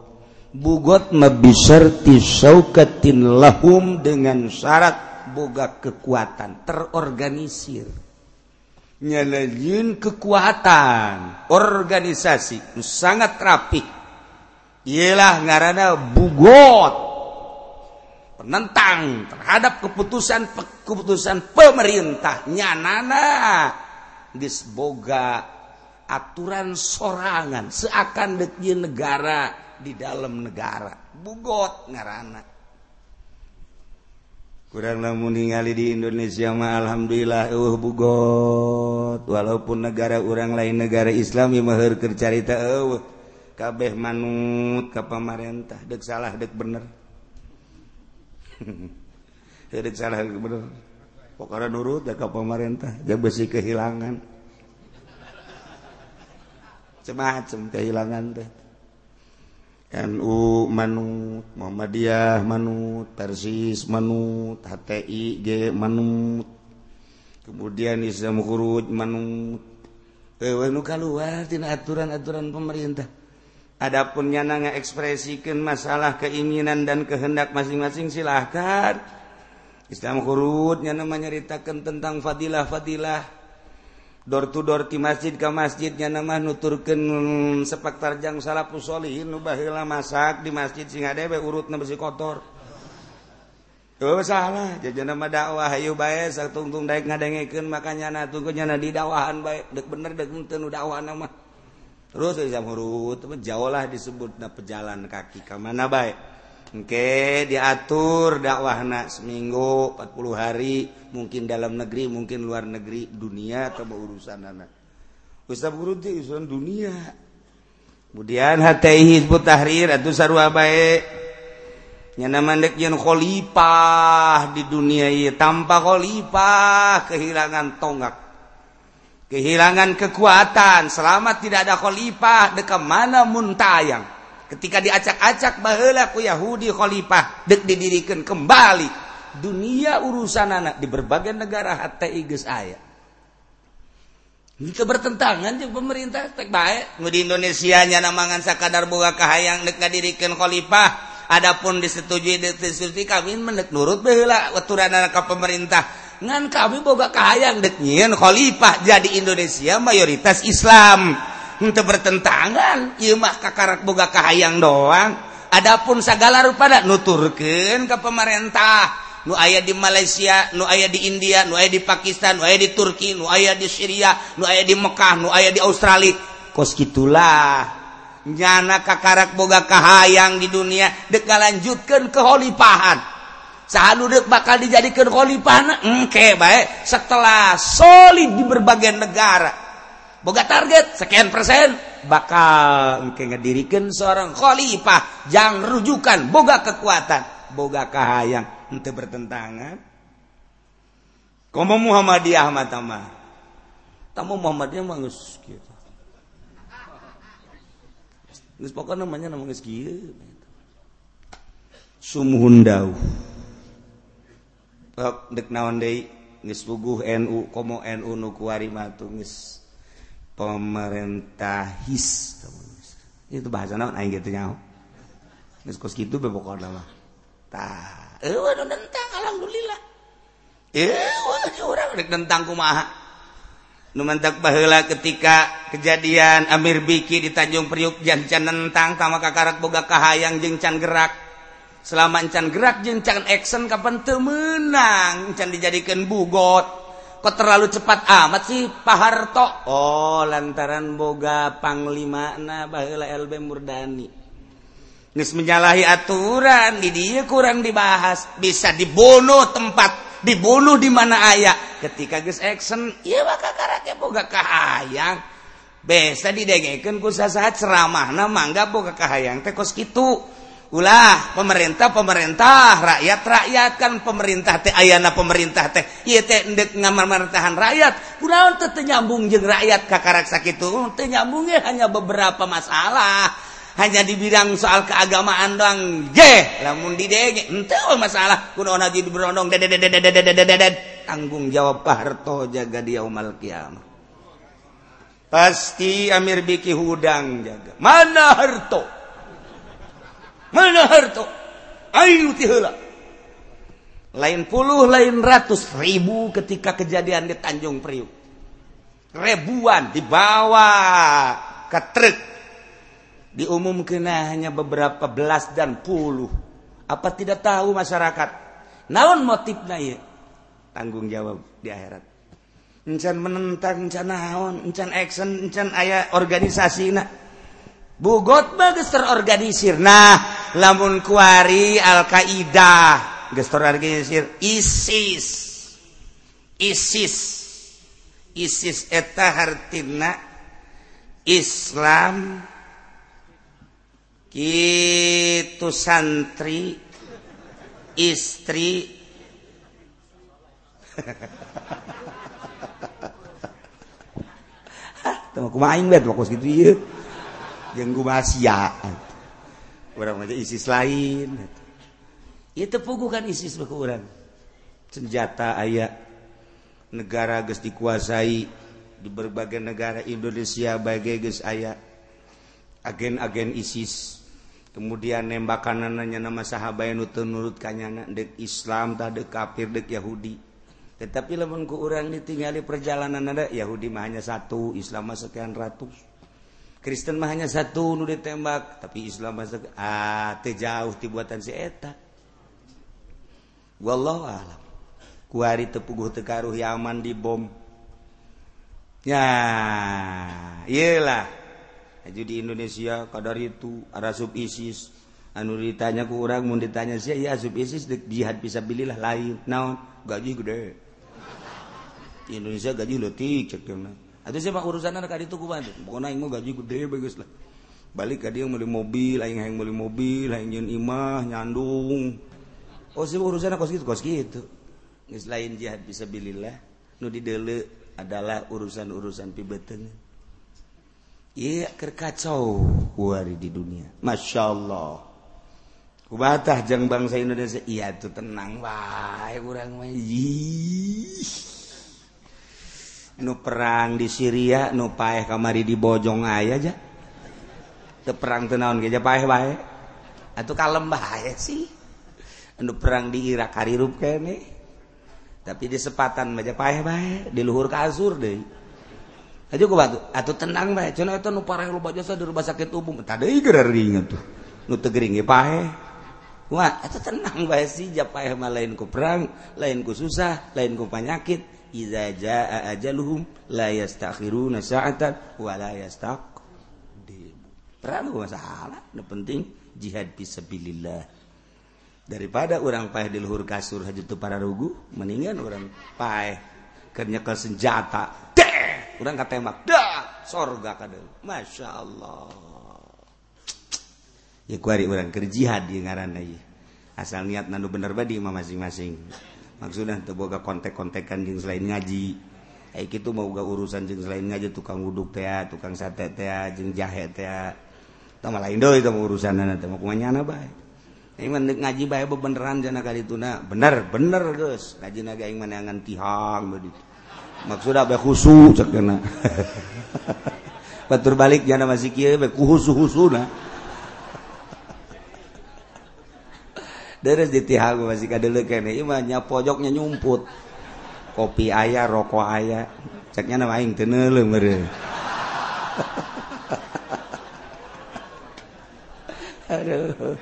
Bugot mabisarti saukatin lahum dengan syarat boga kekuatan terorganisir. Nyalain kekuatan organisasi sangat rapi ialah ngarana bugot penentang terhadap keputusan keputusan pemerintah nyanana. Disboga aturan sorangan seakan deknya negara di dalam negara. Bugot ngarana kurang namun ningali di Indonesia mah Alhamdulillah uh bugot. Walaupun negara orang lain negara Islam yang mahir kercarita uh kabeh manut ke pemerintah dek salah dek bener. Dek salah dek bener. Pokoknya nurut dek ke pemerintah dek besi kehilangan. Semacam kehilangan deh NU manut Muhammadiyah manut Persis manut HTI G manut. Kemudian Islam Khurud manut. Eh, nu keluar tina aturan-aturan pemerintah. Adapun nyana ngaekspresikan masalah keinginan dan kehendak masing-masing silahkan. Islam Khurud nyana menyeritakan tentang fadilah-fadilah. door to door di masjid ke masjidnya nama nuturken sepak tarjang salahpusholihin nubahlah masak di masjid singa dewe urut na besi kotor. Oh, salah jajan nama dakwah ayo bae satungtung daik ngadengekeun makanya na tungkunya na di dakwahan bae dek bener dek henteu nu dakwah nama terus bisa huruf jauh lah disebut na pejalan kaki ka mana bae. Oke diatur dakwahna seminggu 40 hari mungkin dalam negeri mungkin luar negeri dunia atau urusan anak Ustaz Guruti urusan dunia. Kemudian hati hizbut tahrir atau sarua baik nyana mandek yang khalifah di dunia ini tanpa khalifah kehilangan tonggak. Kehilangan kekuatan selamat tidak ada khalifah dekat mana muntayang. ketika diacak-acak bahlah ku Yahudi Khalifah dek didirikan kembali. Dunia urusan anak di berbagai negara hati igus ayah itu bertentangan jeung pemerintah tek baik nu di Indonesia nya namangan sakadar boga kahayang dek ngadirikan Khalifah Adapun disetujui disetujui kami menek nurut baheula aturan ka pemerintah. Ngan kami boga kahayang dek nyieun khalifah. Jadi Indonesia mayoritas Islam. untuk bertentangan. Imah Kakarat boga Kahayang doang. Adapun segala pada nuturken ke pemerintah. Nu aya di Malaysia nu aya di India nu aya di Pakistan nu aya di Turki nu aya di Syria nu aya di Mekkah nu aya di Australia. Kos gitulah. Nyana Kakarat boga Kahayang di dunia deka lanjutkan keholipahan dek bakal dijadikan khalifah engke baik setelah solid di berbagai negara. Boga target sekian persen. Bakal ngedirikan seorang khalifah yang rujukan boga kekuatan boga kahayang. Ente bertentangan. Komo Muhammadiyah mah tama tamu Muhammadiyah mah geus kieu geus pokokna namanya nama geus kieu sumuhun dawuh. Dek naon deui? Geus puguh NU komo NU nu kuari mah geus pemerintahis itu bahasa naon aing gitu nyaho? Geus kos kitu bebokor mah. Tah eueuh nu nentang alhamdulillah. Eueuh ge urang rek nentang kumaha? Nu mantak baheula ketika kejadian Amir Biki di Tanjung Priuk jancan nentang tama kakarak boga kahayang jeung can gerak. Selama encan gerak jeung can action kapan teu meunang can dijadikeun bugot. kok terlalu cepat amat sih Pak Harto? Oh lantaran boga panglima na bahula LB Murdani. Nis menyalahi aturan di dia kurang dibahas. Bisa dibunuh tempat dibunuh di mana ayah ketika geus action iya bakal karake boga kahayang. Bisa didengekeun ku ceramah na mangga boga kahayang teh kos kitu. ulah pemerintah pemerintah rakyat rakyat. Kan pemerintah teh ayana pemerintah teh. Ieu teh endek ngamarmartahan rakyat. Kunaon teu nyambung jeung rakyat ka karaksa kitu. Teu nyambungnya hanya beberapa masalah. Hanya di bidang soal keagamaan doang. Je lamun di dege henteu masalah. Kunaon haji berondong tanggung jawab paharto jaga di yaumal kiamah pasti amir biki hudang jaga. Mana harto? mana harto ayu tihula lain puluh lain ratus ribu ketika kejadian di Tanjung Priuk. Ribuan dibawa ke truk. Diumumkan hanya beberapa belas dan puluh. Apa tidak tahu masyarakat? Naon motifnya ya tanggung jawab di akhirat. Encan menentang encan naon encan action encan ayah organisasi nak bugot bagster organisir nah lamun kuari Al-Qadah gestor organisir ISIS. ISIS. ISIS eta hartina Islam. Gitu santri istri. Hah, kumain bet, fokus gitu ya. Isis lain. Itu pugukan isis berkurang senjata ayat negara guys dikuasai di berbagai negara Indonesia bagai guys ayat agen-agen isis. Kemudian nembakanannya nama sahabat menurut kanya dek Islam tak de kafir dek Yahudi. Tetapi leku orang ditinggali perjalanan ada Yahudi mah hanya satu Islam sekian ratus Kristen mah hanya satu nu ditembak tapi Islam masuk ah teu jauh ti buatan si eta. Wallahu alam. Kuari teu puguh teu karuh Yaman di bom. Ya iyalah. Aja di Indonesia kadar itu ada sub ISIS. Anu ditanya ku orang mau ditanya sih ya sub ISIS jihad bisa bililah lain naon? Gaji gede. Di Indonesia gaji leutik cek dia atau mah urusan anak itu ku bantu. Pokoknya ingin gaji gede bagus lah. Balik ke dia beli mobil, aing yang beli mobil, aing yang imah nyandung. Oh sih urusan kos gitu, kos gitu. Geus lain jihad bisa bilillah, nu dideule adalah urusan-urusan pibeteng. Iya kerkacau kuari di dunia. Masya Allah. Kubatah jang bangsa Indonesia. Iya tuh tenang wae kurang mah. nu perang di Syria nu paeh kamari di Bojong aya aja te perang tenaun geja paeh bae? Atau kalem bae sih. Nu perang di Irak harirup kene. Tapi di sepatan aja paeh bae di luhur kasur azur deui aja ku batu atau tenang bae. Cenah eta nu parah loba jasa di rumah sakit umum. Tadi deui geular diinget tuh. Nu teu gering ge paeh. Wah, eta tenang bae sih, japa mah lain ku perang, lain ku susah, lain ku penyakit, iza jaa ajaluhum la yastakhiruna sa'atan wa la yastaqdim. Perang masalah, nu penting jihad fisabilillah. Daripada orang paeh di luhur kasur haji tu para rugu, mendingan orang paeh kerja ke senjata. Teh, orang tembak Dah, sorga kadang. Masya Allah. Ya kuari orang kerjihad di ngaran aja. Asal niat nandu bener badi mah masing-masing. maksudnya boga kontek-kontekan jeng selain ngaji kayak gitu mauga urusan jeng selain ngaji tukang wuduk teh tukang sate teh jeng jahe teh tama lain doi itu urusan nanti mau kumanya na baik Aing mah ngaji bae bebeneran jana kali tuna. Bener, bener geus. Ngaji naga aing mah neangan tihang begitu. Maksudna bae khusu cenah. Batur balik jana masih kieu bae kuhusu-husuna. deres ditihagu masih kadele nih, imannya nya pojoknya nyumput. Kopi ayah rokok ayah. Ceknya nama aing teu neuleum meureun aduh.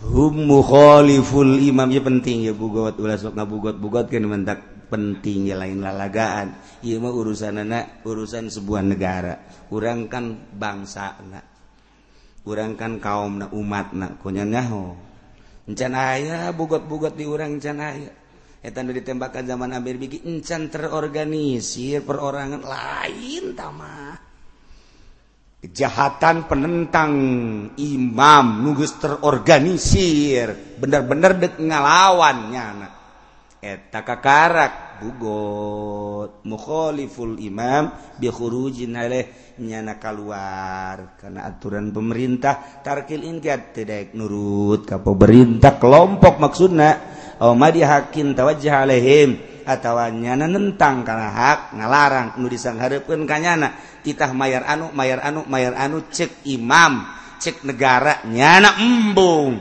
Hum mukhaliful imam. Ya penting ya bugot. Ulah sok ngabugot bugot kan mentak penting ya lain lalagaan. Ieu mah urusan anak urusan sebuah negara. Urang kan bangsa anak. urangkan kaum na umat na kunyanyaho encan aya bugot-bugot di urang encan aya. Etan dari tembakan zaman Amir Bigi encan terorganisir perorangan lain tamah kejahatan penentang imam nugus terorganisir benar-benar dek ngalawannya anak eta kakarak. bugot mukholiful Imam bikhurujinlehnyana keluar karena aturan pemerintah tarkil ingat tidak nurut. Ke pemerintah kelompok maksudnya omadi dihakin tawajah alehim atawanyana nentang karena hak ngalarang. Nu disanghadepkeun kanyana titah mayar anu mayar anu mayar anu cek imam cek negara nyana embung.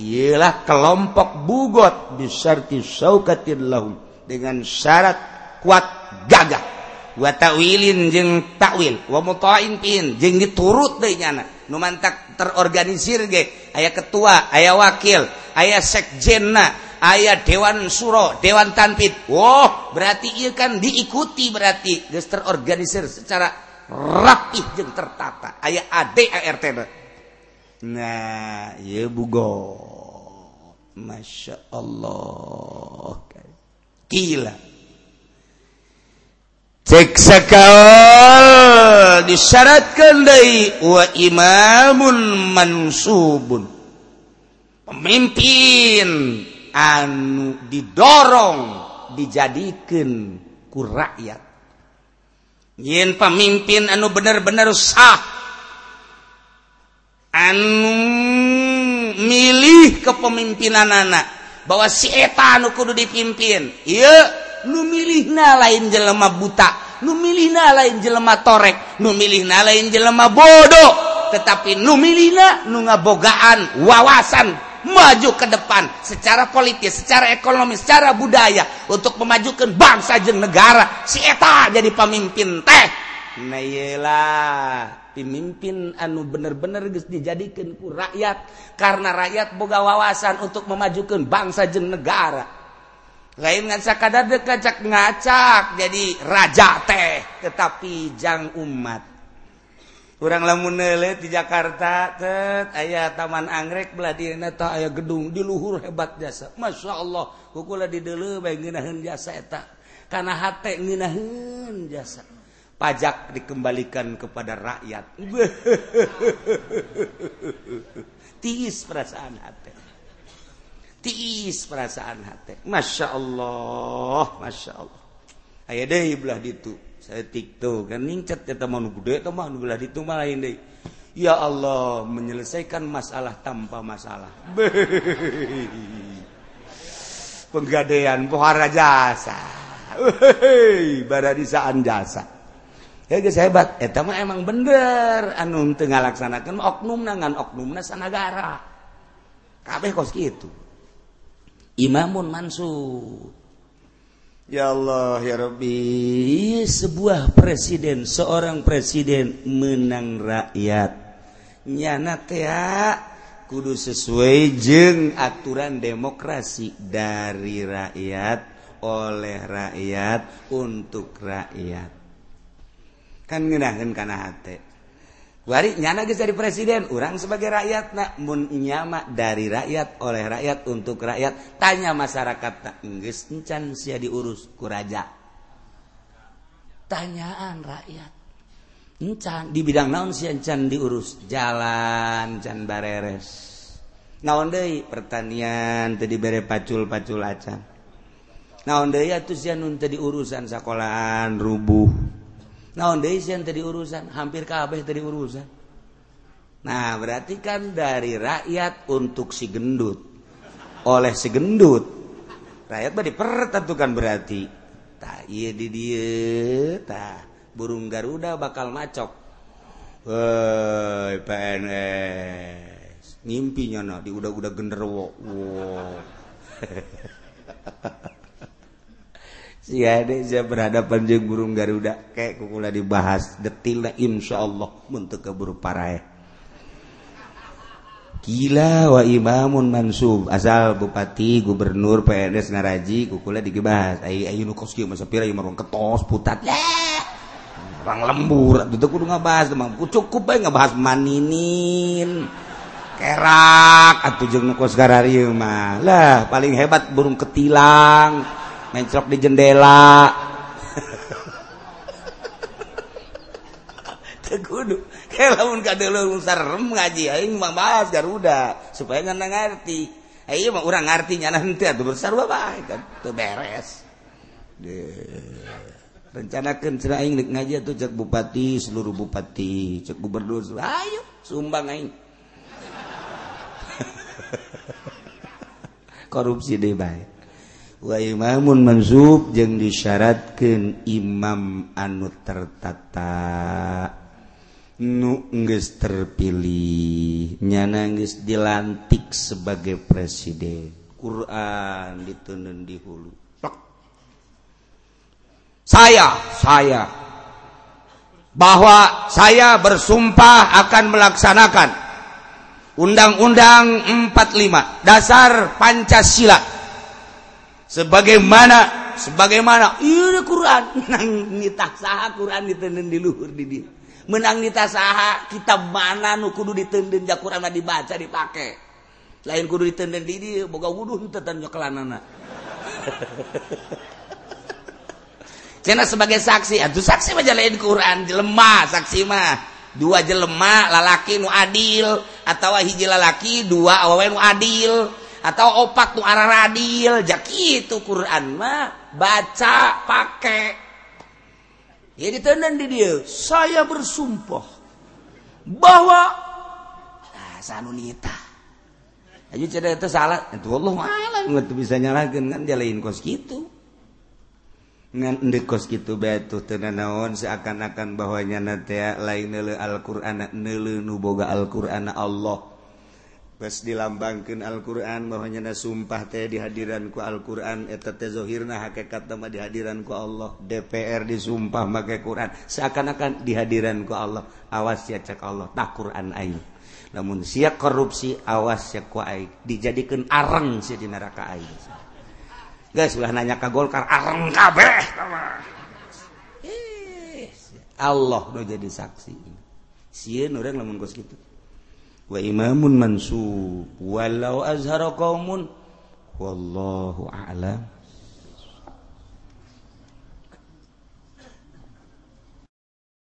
Ialah kelompok bugot bisarti saukatin lahum. Dengan syarat kuat gagah. Wa ta'wilin jeung takwil wa muta'in pin jeung diturut deui nyana nu mantak terorganisir ge aya ketua aya wakil aya sekjenna aya dewan suro dewan tanpid. Wah berarti ieu kan diikuti berarti. Geus terorganisir secara rapih jeung tertata. Aya ADART nah ieu bugot Masya Allah gila. Ceksa kau disyaratkan dari wa imamun mansubun. Pemimpin anu didorong dijadikan ku rakyat. Yin pemimpin anu bener-bener sah anu milih kepemimpinan anak. bahwa sietan kudu dipimpin. Iya nu milih na lain jelema buta nu milih na lain jelema torek nu milih na lain jelema bodoh tetapi nu milih na nu ngabogaan wawasan maju ke depan secara politis, secara ekonomi secara budaya untuk memajukan bangsa jeng negara. Si eta jadi pemimpin teh. Neyelah pemimpin anu bener-bener geus dijadikan ku rakyat. Karena rakyat boga wawasan untuk memajukan bangsa jeng negara. Lain ngansa kadar dekacak ngacak jadi raja teh tetapi jang umat. Kurang lamun di Jakarta tet ayah taman anggrek beladina ta ayah gedung di luhur hebat jasa. Masya Allah kukula di dulu baik nginahin jasa eta. Karena hati nginahin jasa. pajak dikembalikan kepada rakyat. Tiis perasaan hati. Tiis perasaan hati. Masya Allah masya Allah. Ayah deh belah ditu. Saya tiktok kan ningcat ya teman gede teman belah ditu malah ini ya Allah menyelesaikan masalah tanpa masalah. Penggadean pohara jasa. Baradisaan jasa. hebat. Etama emang bener. Anu tengah laksanakan oknum nangan oknum negara kabeh kos gitu imamun mansur. Ya Allah ya Rabbi. Sebuah presiden seorang presiden menang rakyat. Nyana kudu sesuai jeng aturan demokrasi dari rakyat oleh rakyat untuk rakyat. kan ngenahin karena hati wari nyana geus jadi presiden orang sebagai rakyat nak mun nyama dari rakyat oleh rakyat untuk rakyat. Tanya masyarakat nak geus encan sia diurus ku raja? Tanyaan rakyat. Encan di bidang naon sia encan diurus? Jalan can bareres. Naon deui? Pertanian teu dibere pacul-pacul acan. Naon deui atuh sia nun teu diurusan sekolahan rubuh. naon desain tadi urusan? Hampir kabeh tadi urusan. Nah berarti kan dari rakyat untuk si gendut. Oleh si gendut. Rakyat mah dipertentukan berarti. Tak iya di dia tak burung garuda bakal macok. Woi PNS ngimpinya nah di udah-udah genderwo. Wow. saya berhadapan je burung Garuda. Kayak kukula dibahas detil Insya Allah untuk keburu parah gila wa imamun mansub. Asal bupati gubernur PNS ngaraji kukula dibahas ayo ayo nu kos masa pira ieu marung ketos putat. Lah orang lembur. Itu kudu ngabahas ku cukup bae ngabahas maninin. Kerak atuh jeung nu kos mah. Lah paling hebat burung ketilang. mencrok di jendela. Kudu. Lamun kadelur sarem ngaji aing mah bahas Garuda supaya ngan ngerti ayo mah urang ngerti nyana henteu atuh bersarua bae kan teu beres. Rencanakeun cenah aing ngaji atuh cek bupati seluruh bupati cek gubernur ayo sumbang aing. Korupsi deh baik Imamun menzub yang disyaratkan Imam anu tertata. Nungges terpilih nyanangis dilantik sebagai presiden. Quran ditenen di hulu. Saya saya. Bahwa saya bersumpah akan melaksanakan Undang-Undang 45 dasar Pancasila sebagaimana sebagaimana Iuh, Quran. Menang nitah Quran ditenden di luhur di dia. Menang nita saha kitab mana nu kudu ditenden ja Quran dibaca dipakai lain kudu ditenden di dia boga wuduh tetan nyokelanana Cina sebagai saksi atuh saksi mah lain Quran jelema saksi mah. Dua jelema lalaki nu adil atau hiji lalaki dua awewe nu adil. atau opat nu arah radil. Jaki itu Quran mah. Baca pakai. Jadi tenan di dia. Saya bersumpah bahwa nah, sanunita ayo cerita itu salah. Itu Allah malam nggak bisa nyalakan. Kan dia lain kos gitu. Kos gitu betuh tenanaon seakan-akan bahwanya na lain nele Alquran nele nuboga Alquran Allah. dilambangkan Alquran bahwanya na sumpah teh dihadiranku Alquran etzohirna hakekat nama dihadiranku Allah. DPR disumpah make Quran seakan-akan dihadiranku Allah. Awas ya cek Allah tak Quran aing. Namun siap korupsi awas ya ku aing. Dijadikan areng si di neraka aing. Guys ulah nanya ke Golkar areng kabeh Allah udah jadi saksi. Sieun nureng lamun geus kitu. wa imamun mansub. Walau azhara qaumun. Wallahu a'lam.